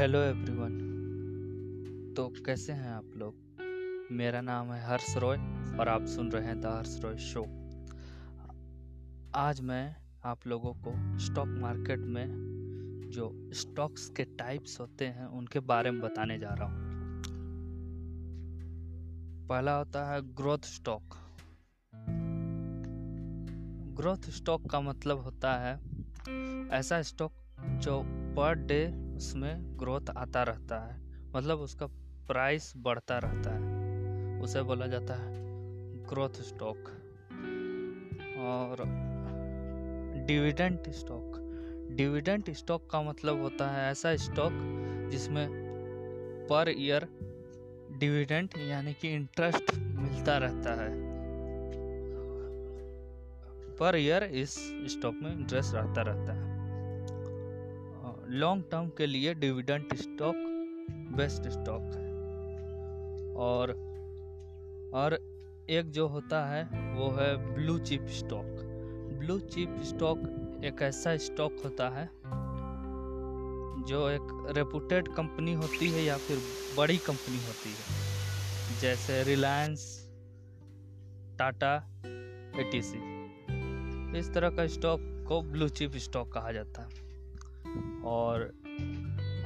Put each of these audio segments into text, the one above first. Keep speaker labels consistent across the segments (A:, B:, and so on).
A: Hello everyone तो कैसे हैं आप लोग? मेरा नाम है हर्ष रॉय और आप सुन रहे हैं द हर्ष रॉय शो। आज मैं आप लोगों को स्टॉक मार्केट में जो स्टॉक्स के टाइप्स होते हैं, उनके बारे में बताने जा रहा हूँ। पहला होता है ग्रोथ स्टॉक ग्रोथ स्टॉक का मतलब होता है ऐसा स्टॉक जो पर डे उसमें ग्रोथ आता रहता है मतलब उसका प्राइस बढ़ता रहता है। उसे बोला जाता है ग्रोथ स्टॉक और डिविडेंट स्टॉक डिविडेंट स्टॉक का मतलब होता है ऐसा स्टॉक जिसमें पर ईयर डिविडेंट यानी कि इंटरेस्ट मिलता रहता है। पर ईयर इस स्टॉक में इंटरेस्ट रहता रहता है। लॉन्ग टर्म के लिए डिविडेंट स्टॉक बेस्ट स्टॉक है। और और एक जो होता है, वो है blue chip stock blue chip stock एक ऐसा स्टॉक होता है, जो एक रेपुटेड कंपनी होती है या फिर बड़ी कंपनी होती है। जैसे रिलायंस टाटा एटीसी इस तरह का स्टॉक को ब्लू चिप स्टॉक कहा जाता है। और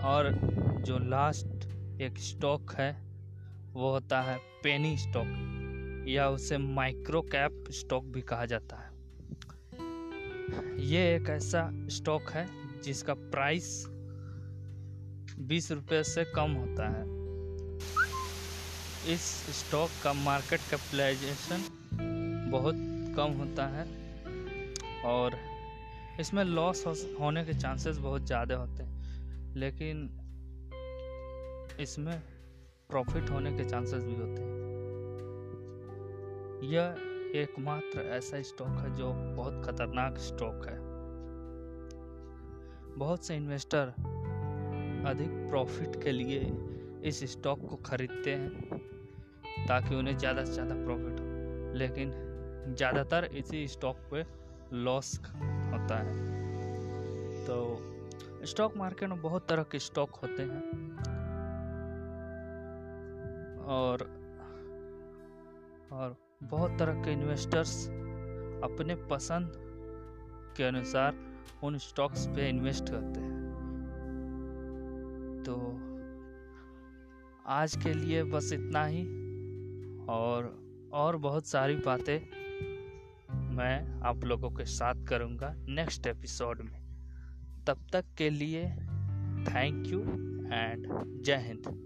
A: और जो लास्ट एक स्टॉक है, वो होता है पेनी स्टॉक या उसे माइक्रो कैप स्टॉक भी कहा जाता है। ये एक ऐसा स्टॉक है, जिसका प्राइस बीस रुपये से कम होता है। इस स्टॉक का मार्केट कैपिटलाइजेशन बहुत कम होता है, और इसमें लॉस होने के चांसेस बहुत ज़्यादा होते हैं। लेकिन इसमें प्रॉफिट होने के चांसेस भी होते हैं। यह एकमात्र ऐसा स्टॉक है जो बहुत खतरनाक स्टॉक है। बहुत से इन्वेस्टर अधिक प्रॉफिट के लिए इस स्टॉक को खरीदते हैं, ताकि उन्हें ज़्यादा से ज़्यादा प्रॉफिट हो। लेकिन ज़्यादातर इसी स्टॉक पे लॉस होता है। तो स्टॉक मार्केट में बहुत तरह के स्टॉक होते हैं। और और बहुत तरह के इन्वेस्टर्स अपने पसंद के अनुसार उन स्टॉक्स पे इन्वेस्ट करते हैं। तो आज के लिए बस इतना ही, और और बहुत सारी बातें मैं आप लोगों के साथ करूँगा नेक्स्ट एपिसोड में। तब तक के लिए थैंक यू एंड जय हिंद।